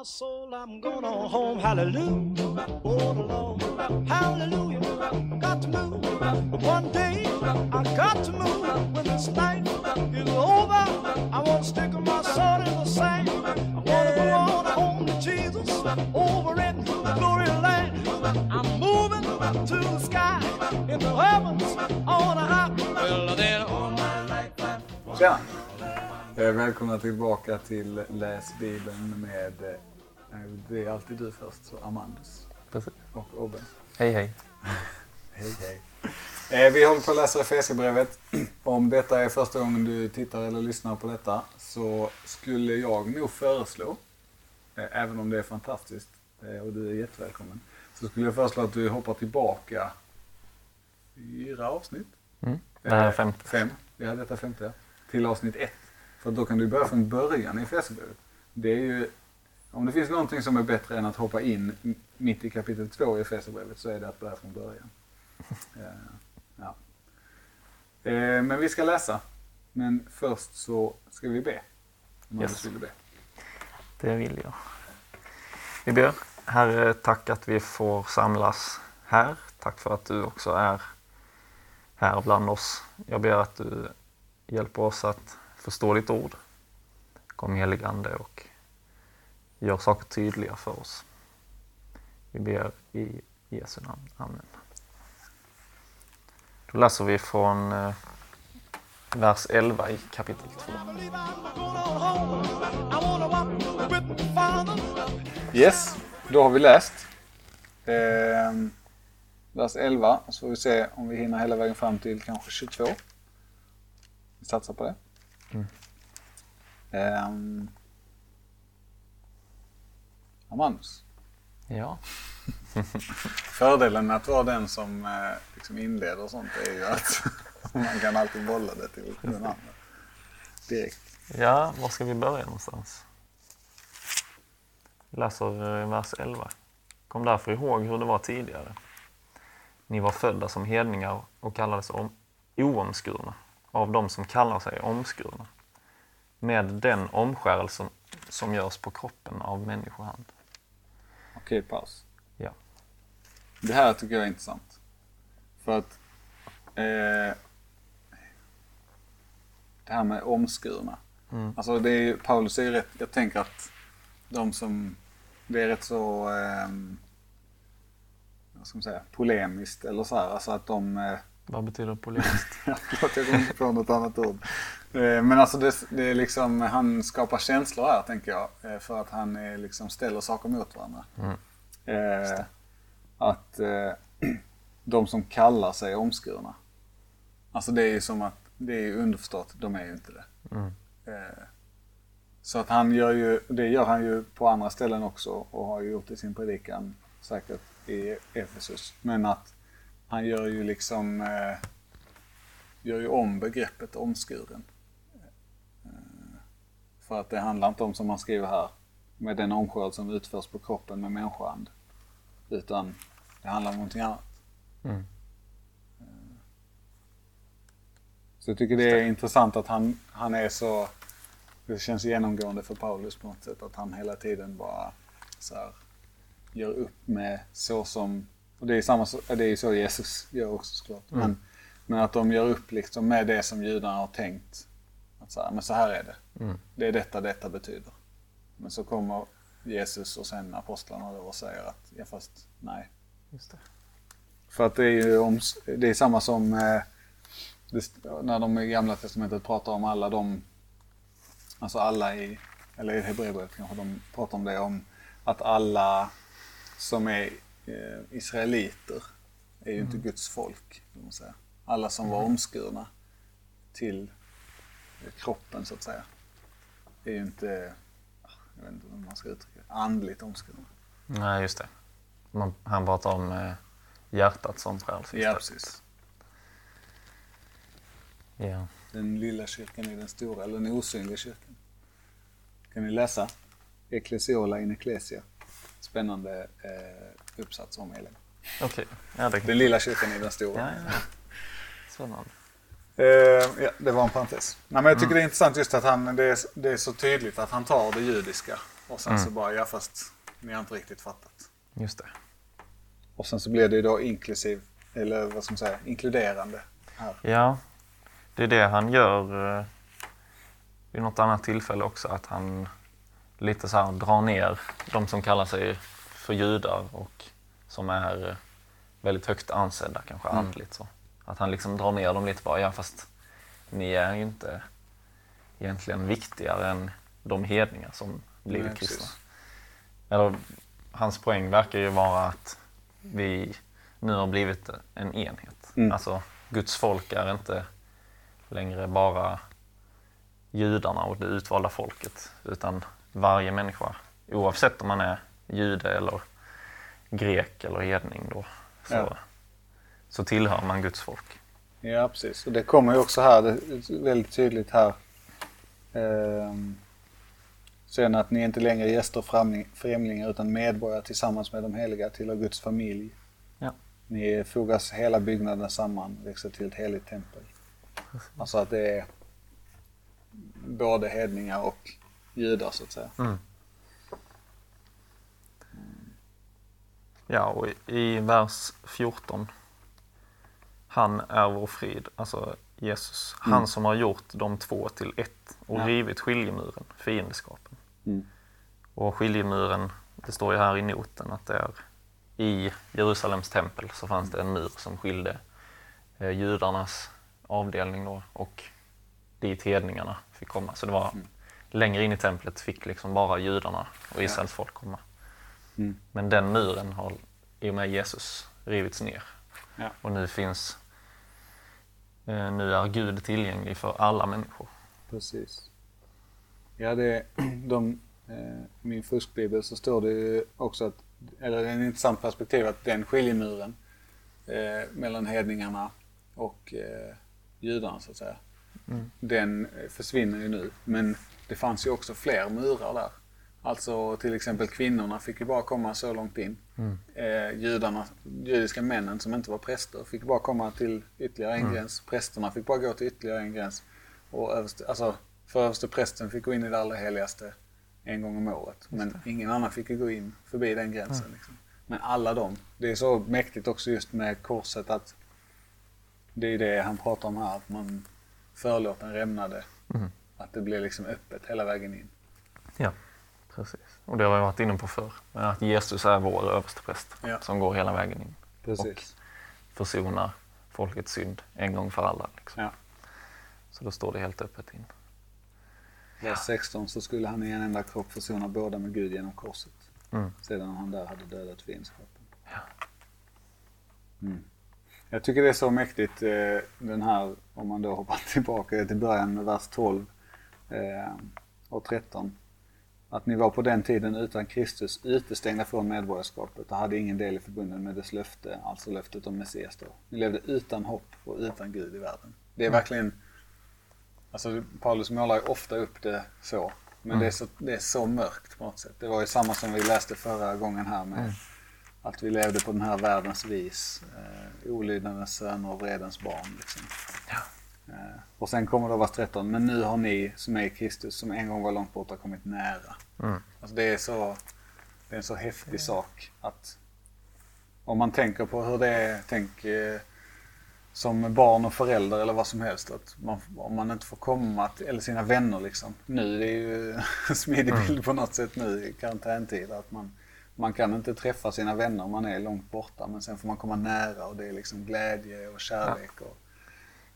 my soul, I'm going on home. Hallelujah. all alone. Hallelujah. Got to move. One day, I got to move. When this night is over, I want to stick my sword in the sand. I want to go on home to Jesus over in the glory land. I'm moving to the sky in the heavens on a high. Well, then all my life I Tjena! Eh, välkomna tillbaka till Läs Bibeln med, eh, det är alltid du först, så Amandus Precis. och Obbe. Hej hej. Hej hej! Eh, Vi håller på att läsa Efesierbrevet. Om detta är första gången du tittar eller lyssnar på detta så skulle jag nog föreslå, eh, även om det är fantastiskt eh, och du är jättevälkommen, så skulle jag föreslå att du hoppar tillbaka fyra avsnitt. Mm. Det här är Eh, femte. Fem. Ja, detta är femte. Till avsnitt ett. För då kan du börja från början i Efesierbrevet. Det är ju, om det finns någonting som är bättre än att hoppa in mitt i kapitel två i Efesierbrevet så är det att börja från början. Eh, ja. Eh, Men vi ska läsa. Men först så ska vi be. Om Yes. vill be. Det vill jag. Vi ber. Herre, tack att vi får samlas här. Tack för att du också är här bland oss. Jag ber att du hjälper oss att förstå ditt ord. Kom helig Ande och gör saker tydliga för oss. Vi ber i Jesu namn. Amen. Då läser vi från eh, vers 11 i kapitel 2. believe I'm going on home. I want to walk with the Father. Yes, då har vi läst. Eh, vers 11. Så får vi se om vi hinner hela vägen fram till kanske 22. Vi satsar på det. Mm. Amandus. Ja. Fördelen med att vara den som eh, liksom inleder och sånt är ju att man kan alltid bolla det till den andra. Direkt. Ja, var ska vi börja någonstans? Läser eh, vers 11. Kom därför ihåg hur det var tidigare. Ni var födda som hedningar och kallades om, oomskurna av dem som kallar sig omskurna. Med den omskärelse som görs på kroppen av människohand. Okej, paus. Ja. Det här tycker jag är intressant. För att eh, det här med omskurna. Mm. Alltså det är ju, Paulus är ju rätt, jag tänker att de som, det är rätt så, eh, vad ska man säga, polemiskt eller så här. Alltså att de, eh, Vad betyder polemiskt? Jag kommer inte på något annat ord. Eh, Men alltså det, det är liksom, han skapar känslor här tänker jag. eh, För att han eh, liksom ställer saker mot varandra. Mm. Eh, att eh, de som kallar sig omskurna. Alltså det är ju som att, det är ju underförstått, de är ju inte det. Mm. Eh, så att han gör ju, det gör han ju på andra ställen också och har ju gjort i sin predikan säkert i Efesus. Men att han gör ju liksom, eh, gör ju om begreppet omskuren. För att det handlar inte om, som han skriver här, med den omskörelse som utförs på kroppen med människohand. Utan det handlar om någonting annat. Mm. Så jag tycker det är intressant att han, han är så... Det känns genomgående för Paulus på något sätt att han hela tiden bara så här, gör upp med så som... Och det är, samma, det är så Jesus gör också såklart. Mm. Men, men att de gör upp liksom med det som judarna har tänkt. Att så här, men så här är det. Mm. Det är detta detta betyder. Men så kommer Jesus och sen apostlarna då och säger att ja fast nej. Just det. För att det är ju om, det är samma som eh, det, när de i gamla testamentet pratar om alla de, alltså alla i, eller i Hebreerbrevet kanske de pratar om det om att alla som är eh, israeliter är ju inte Guds folk. Alla som var omskurna till kroppen så att säga. är ju inte, ah, jag vet inte hur man ska uttrycka det, andligt omskurna. Nej, just det. Man, han pratar om eh, hjärtat som frälsning. Ja, precis. Ja. Den lilla kyrkan i den stora, eller den osynliga kyrkan. Kan ni läsa? Ecclesiola in Ecclesia. Spännande eh, uppsats om Elin. Okej. Ja, det Den lilla kyrkan i den stora. Ja, ja. Spännande. Eh, ja, det var en parentes. Nej, men jag tycker det är intressant just att han, det är, det är så tydligt att han tar det judiska Och sen så bara, ja fast ni har inte riktigt fattat. Just det. Och sen så blir det ju då inklusiv, eller vad ska man säga, inkluderande här. Ja, det är det han gör eh, vid något annat tillfälle också. Att han lite så här drar ner de som kallar sig för judar och som är eh, väldigt högt ansedda kanske Mm. andligt. Så. Att han liksom drar ner dem lite bara, ja fast ni är ju inte egentligen viktigare än de hedningar som blivit Nej, kristna. precis. Eller, hans poäng verkar ju vara att vi nu har blivit en enhet. Mm. Alltså, Guds folk är inte längre bara judarna och det utvalda folket. Utan varje människa, oavsett om man är jude eller grek eller hedning då, så, Ja. Så tillhör man Guds folk. Ja, precis. Och det kommer ju också här, det är väldigt tydligt här. Ehm, sen att ni inte längre är gäster och främling- främlingar utan medborgare tillsammans med de heliga tillhör Guds familj. Ja. Ni fogas hela byggnaden samman, växer till ett heligt tempel. Alltså att det är både hedningar och judar så att säga. Ja, och i, i vers 14. Han är vår frid, alltså Jesus. Han som har gjort de två till ett och Ja. rivit skiljemuren, fiendskapen. Mm. Och skiljemuren, det står ju här i noten att det är i Jerusalems tempel så fanns det en mur som skilde eh, judarnas avdelning då och dit hedningarna fick komma. Så det var längre in i templet fick liksom bara judarna och Israels folk komma. Mm. Men den muren har i och med Jesus rivits ner. Ja. Och nu finns eh, nu är Gud tillgänglig för alla människor. Precis. Ja, det de, eh, i min fuskbibel så står det ju också att, eller det är en intressant perspektiv att den skiljemuren eh, mellan hedningarna och eh, judarna så att säga, den eh, försvinner ju nu. Men det fanns ju också fler murar där. Alltså till exempel kvinnorna fick ju bara komma så långt in. Eh, judarna, judiska männen som inte var präster fick bara komma till ytterligare en gräns. Prästerna fick bara gå till ytterligare en gräns. Och överste, alltså, för överste prästen fick gå in i det allra heligaste en gång om året. Men ingen annan fick ju gå in förbi den gränsen. Liksom. Men alla de. Det är så mäktigt också just med korset att det är det han pratar om här. Att man förlåter en rämnade. Att det blir liksom öppet hela vägen in. Ja, precis. Och det har vi varit inne på förr. Men att Jesus är vår överstepräst Ja. som går hela vägen in. Precis. Försonar folkets synd en gång för alla. Liksom. Ja. Så då står det helt öppet in. Vers 16 så skulle han i en enda kropp försona båda med Gud genom korset. Mm. Sedan han där hade dödat fiendskapen. Mm. Jag tycker det är så mäktigt eh, den här, om man då hoppar tillbaka till början med vers 12 eh, och 13. Att ni var på den tiden utan Kristus utestängda från medborgarskapet och hade ingen del i förbunden med dess löfte, alltså löftet om Messias då. Ni levde utan hopp och utan Gud i världen. Det är verkligen Alltså Paulus målar ju ofta upp det så. Men det, är så, det är så mörkt på något sätt. Det var ju samma som vi läste förra gången här med att vi levde på den här världens vis. Eh, olydnadens söner och vredens barn. Liksom. Eh, och sen kommer då vers 13. Men nu har ni som är i Kristus som en gång var långt borta kommit nära. Mm. Alltså det är så det är en så häftig sak att om man tänker på hur det är, tänk eh, som barn och förälder eller vad som helst. Att man, om man inte får komma till, eller sina vänner liksom. Nu det är ju en smidig bild på något sätt nu i karantäntid. Att man, man kan inte träffa sina vänner om man är långt borta. Men sen får man komma nära och det är liksom glädje och kärlek. Och,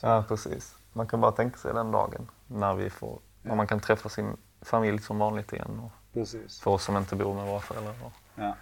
Ja, precis. Man kan bara tänka sig den dagen när vi får, när man kan träffa sin familj som vanligt igen. Och precis. för oss som inte bor med våra föräldrar. Och, Ja.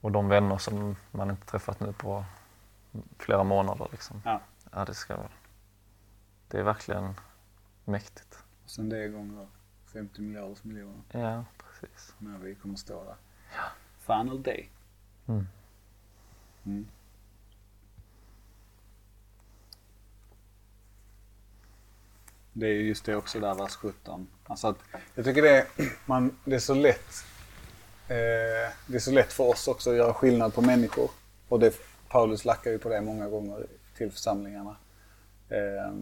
och de vänner som man inte träffat nu på flera månader. Liksom. Ja. Ja, det ska Det är verkligen mäktigt. Och sen det gånger 50 miljarders miljoner. Ja, precis. När vi kommer stå där. Final day. Mm. Mm. Det är ju just det också där, vers 17. Alltså att, jag tycker det är, man, det är så lätt eh, Det är så lätt för oss också att göra skillnad på människor. Och det, Paulus lackar ju på det många gånger till församlingarna. Eh,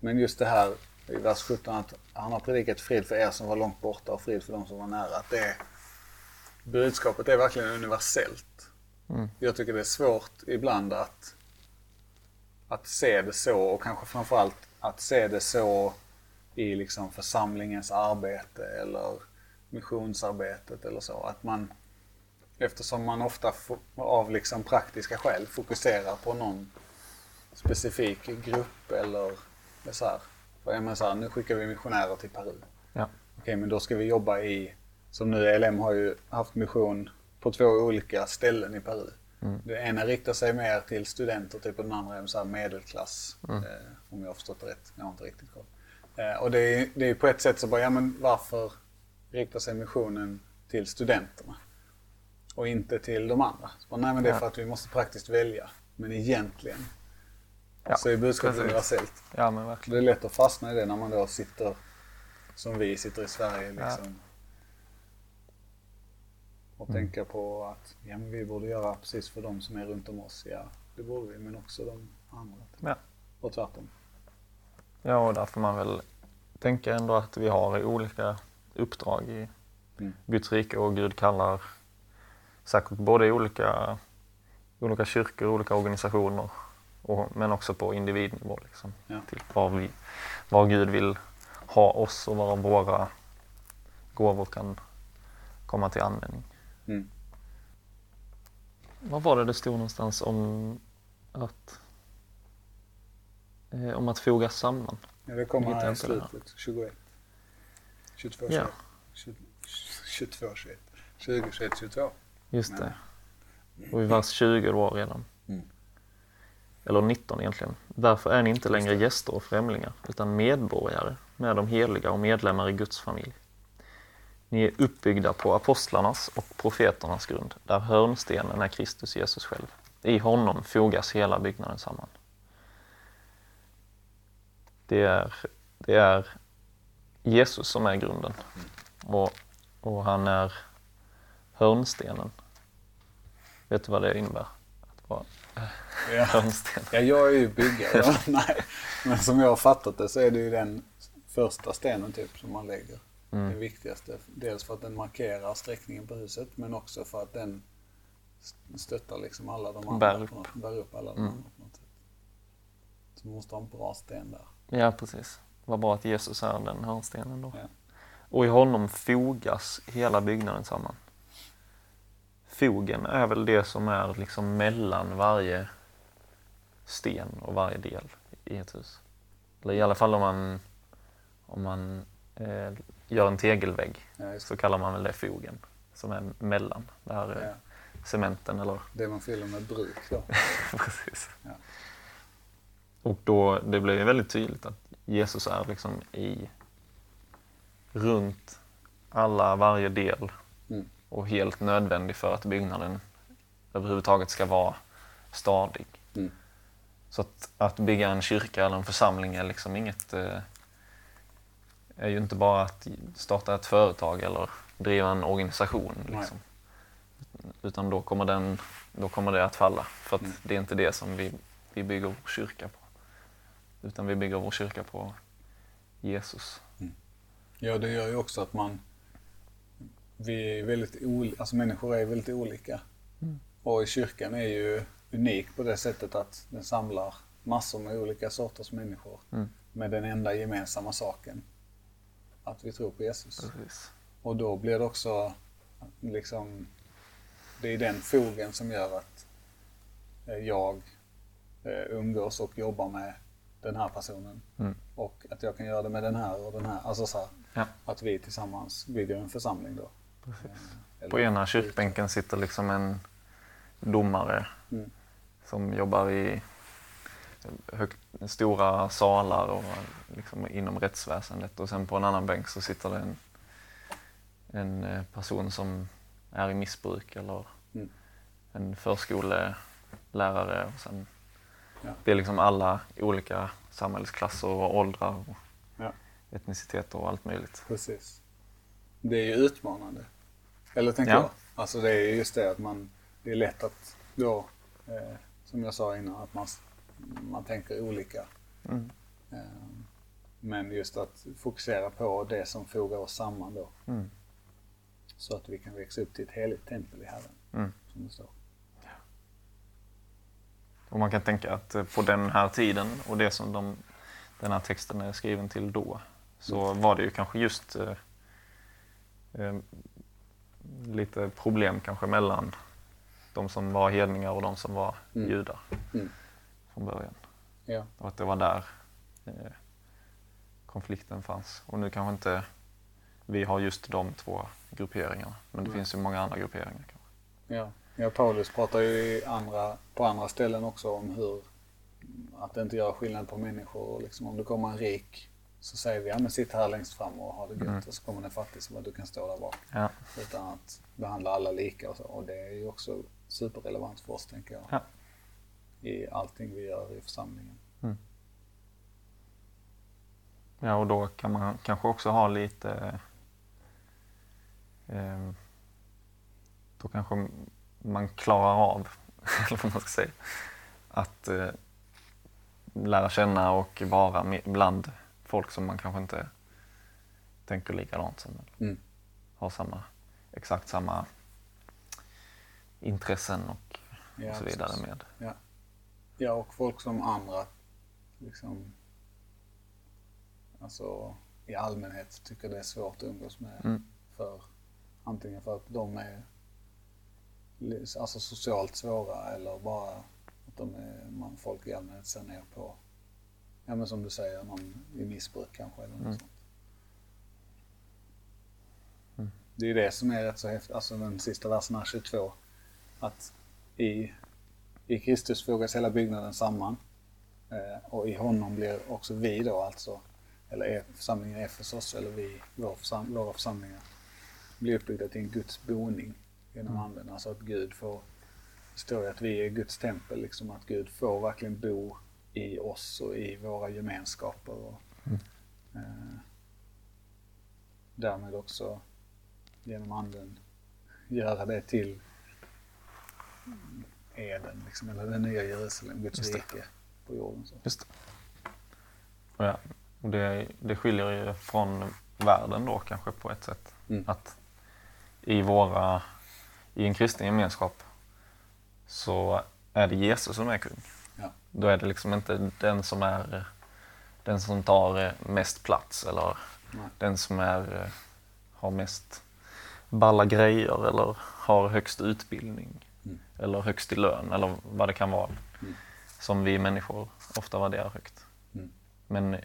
men just det här i vers 17 att han har predikat frid för er som var långt borta och frid för de som var nära. Att det, budskapet är verkligen universellt. Mm. Jag tycker det är svårt ibland att, att se det så och kanske framförallt att se det så i liksom församlingens arbete eller missionsarbetet eller så. Att man, eftersom man ofta av liksom praktiska skäl fokuserar på någon specifik grupp eller så här. För man så här, nu skickar vi missionärer till Peru. Ja. Okej, men då ska vi jobba i, som nu ELM har ju haft mission på två olika ställen i Peru. Mm. Det ena riktar sig mer till studenter, typ och den andra är så här medelklass. Mm. Eh, om jag har förstått det rätt. Jag har inte riktigt koll. Eh, och det är, det är på ett sätt så bara, ja men varför riktar sig missionen till studenterna? Och inte till de andra? Så bara, nej men det är Ja. för att vi måste praktiskt välja. Men egentligen Ja, så är budskapet precis. universellt. Ja, men verkligen. Det är lätt att fastna i det när man då sitter som vi sitter i Sverige liksom. Och Mm. tänka på att ja, vi borde göra precis för de som är runt om oss. Ja, det borde vi, men också de andra. Ja. Och tvärtom. Ja, och där får man väl tänka ändå att vi har olika uppdrag i Mm. Guds rike och Gud kallar säkert både i olika, olika kyrkor, olika organisationer och, men också på individnivå liksom, Ja. till var, vi, var Gud vill ha oss och var våra gåvor kan komma till användning. Mm. Vad var det det stod någonstans om att eh, om att fogas samman? Ja, det kommer här i slutet. 21. 22, Ja. 21. 22, 21. 20, 21, 22. Just Men- det. Och i vers 20 då redan. Mm. Eller 19 egentligen. Därför är ni inte längre gäster och främlingar utan medborgare med de heliga och medlemmar i Guds familj. Ni är uppbyggda på apostlarnas och profeternas grund, där hörnstenen är Kristus Jesus själv. I honom fogas hela byggnaden samman. Det är, det är Jesus som är grunden. Och, och han är hörnstenen. Vet du vad det innebär? Att vara Ja. hörnsten. Ja, jag är ju byggare. Nej. Men som jag har fattat det så är det ju den första stenen typ som man lägger. Mm. Den viktigaste. Dels för att den markerar sträckningen på huset men också för att den st- stöttar liksom alla de andra. Bär upp. på något- Bär upp alla de Mm. andra på något sätt. Så man måste ha en bra sten där. Ja, precis. Vad bra att Jesus är den hörnstenen då. Ja. Och i honom fogas hela byggnaden samman. Fogen är väl det som är liksom mellan varje sten och varje del i ett hus. Eller i alla fall om man, om man eh, gör en tegelvägg Ja, så kallar man väl det fogen. Som är mellan där det. eh, Ja. cementen eller Det man fyller med bruk då. Precis. Ja. Och då, det blir ju väldigt tydligt att Jesus är liksom i runt alla, varje del Mm. och helt nödvändig för att byggnaden överhuvudtaget ska vara stadig. Mm. Så att, att bygga en kyrka eller en församling är liksom inget eh, är ju inte bara att starta ett företag eller driva en organisation. Liksom. Utan då kommer, den, då kommer det att falla. För att Mm. det är inte det som vi, vi bygger vår kyrka på. Utan vi bygger vår kyrka på Jesus. Ja, det gör ju också att man... Vi är väldigt olika, alltså människor är väldigt olika. Mm. Och kyrkan är ju unik på det sättet att den samlar massor med olika sorters människor. Mm. Med den enda gemensamma saken. Att vi tror på Jesus. Precis. Och då blir det också liksom... Det är den fogen som gör att eh, jag eh, umgås och jobbar med den här personen. Mm. Och att jag kan göra det med den här och den här. Alltså så här, Ja. att vi tillsammans bygger en församling då. Precis. Eller- På ena kyrkbänken sitter liksom en domare Mm. som jobbar i högt, stora salar och liksom inom rättsväsendet. Och sen på en annan bänk så sitter det en, en eh, person som är i missbruk eller Mm. en förskolelärare. Och sen Ja. Det är liksom alla olika samhällsklasser och åldrar och Ja. etniciteter och allt möjligt. Precis. Det är ju utmanande. Eller tänker Ja. jag. Alltså det är just det att man, det är lätt att då, eh, som jag sa innan, att man, man tänker olika. Mm. Eh, Men just att fokusera på det som fogar oss samman då. Mm. Så att vi kan växa upp till ett heligt tempel i Herren. Mm. Som det står. Och man kan tänka att eh, på den här tiden och det som de, den här texten är skriven till då så var det ju kanske just eh, eh, lite problem kanske mellan de som var hedningar och de som var Mm. judar Mm. Från början. Ja. Och att det var där eh, konflikten fanns. Och nu kanske inte vi har just de två grupperingarna men det Nej. finns ju många andra grupperingar. Kanske. Ja. ja, Paulus pratar ju andra, på andra ställen också om hur att det inte gör skillnad på människor. Liksom, om det kommer en rik så säger vi ja men sitt här längst fram och ha det gött. Mm. Och så kommer en fattig så bara du kan stå där bak. Ja. Utan att behandla alla lika och så. Och det är ju också superrelevant för oss tänker jag. Ja. I allting vi gör i församlingen. Ja, och då kan man kanske också ha lite... Eh, då kanske man klarar av, eller vad man ska säga, att eh, lära känna och vara bland folk som man kanske inte tänker likadant som. Mm. har samma, exakt samma intressen och, Ja, och så vidare precis. med. Ja, och folk som andra liksom alltså i allmänhet tycker det är svårt att umgås med. Mm. För antingen för att de är alltså socialt svåra eller bara att de är, man, folk i allmänhet ser ner på, ja men som du säger, någon i missbruk kanske eller något Mm. sånt. Mm. Det är det som är rätt så häftigt, alltså den sista versen här 22. Att i, i Kristus fogas hela byggnaden samman. Eh, och i honom blir också vi då alltså, eller församlingen Efesos eller vi, vår försam, våra församlingar, blir uppbyggda till en Guds boning genom Mm. anden. Alltså att Gud får, det står ju att vi är Guds tempel, liksom att Gud får verkligen bo i oss och i våra gemenskaper. Och, Mm. eh, därmed också genom anden göra det till Eden, liksom, eller det nya Jerusalem, Guds rike på jorden. Så. Just det. Ja, och det, det skiljer ju från världen då kanske på ett sätt. Mm. Att i våra, i en kristen gemenskap så är det Jesus som är kung. Ja. Då är det liksom inte den som är den som tar mest plats eller Nej. den som är, har mest balla grejer eller har högst utbildning Mm. eller högst i lön eller vad det kan vara. Mm. Som vi människor ofta värderar högt. Mm. Men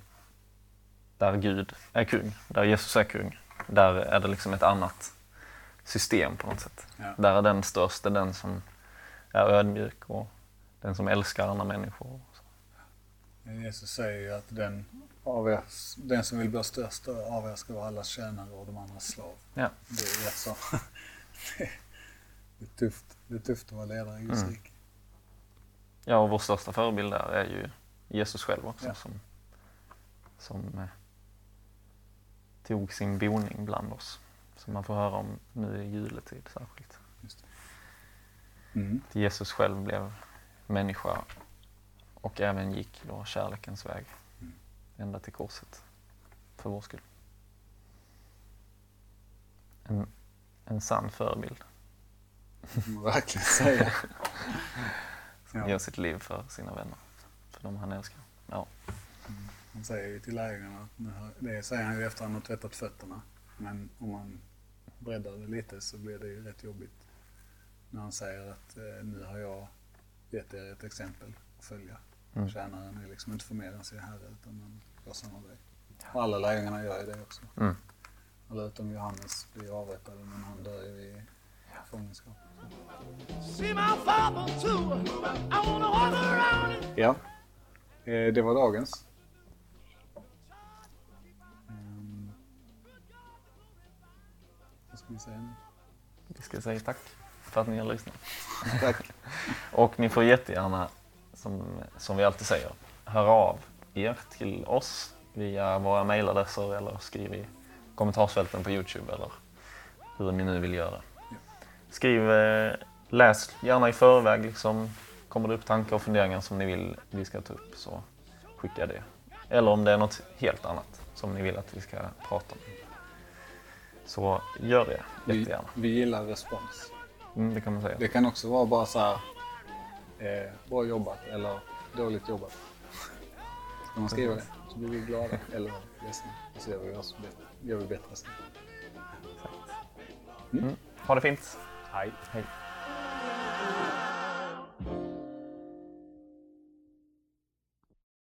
där Gud är kung, där Jesus är kung, där är det liksom ett annat system på något sätt. Ja. Där är den största den som är ödmjuk och den som älskar andra människor. Jesus säger ju att den, av er, den som vill bli störst av er ska vara allas tjänare och de andras slav. Ja. Det är rätt så. det, är tufft. Det är tufft att vara ledare i Guds Mm. rike. Ja, och vår största förebild där är ju Jesus själv också Ja. som, som eh, tog sin boning bland oss. Som man får höra om nu i juletid särskilt. Mm. Att Jesus själv blev människa och även gick då kärlekens väg Mm. ända till korset för vår skull. En, en sann förebild Får man verkligen säga. som Ja. ger sitt liv för sina vänner, för de han älskar. Ja. Han säger ju till lärjungarna det säger han ju efter att han har tvättat fötterna. Men om man breddar det lite så blir det ju rätt jobbigt. När han säger att eh, nu har jag gett er ett exempel att följa. Mm. Tjänaren är liksom inte för mer än sin herre utan man gör samma väg. Och alla lärjungarna gör ju det också. Mm. Alla utom Johannes blir avrättade men han dör ju i fångenskap. Ja, eh, det var dagens. Ehm, Vad ska vi säga nu? Vi ska säga tack för att ni har lyssnat. Tack. Och ni får jättegärna, som, som vi alltid säger, höra av er till oss via våra mejladresser eller skriv i kommentarsfälten på Youtube eller hur ni nu vill göra. Skriv, eh, läs gärna i förväg liksom. Kommer det upp tankar och funderingar som ni vill vi ska ta upp så skicka det Eller om det är något helt annat som ni vill att vi ska prata om. Så gör det Vi, jättegärna. vi gillar respons. Mm, det kan man säga. Det kan också vara bara så här, eh, bra jobbat eller dåligt jobbat. Ska man skriva det så blir vi glada eller ledsna. Och så gör vi, oss bättre, gör vi bättre sen. Ha det fint. Hej. Hej.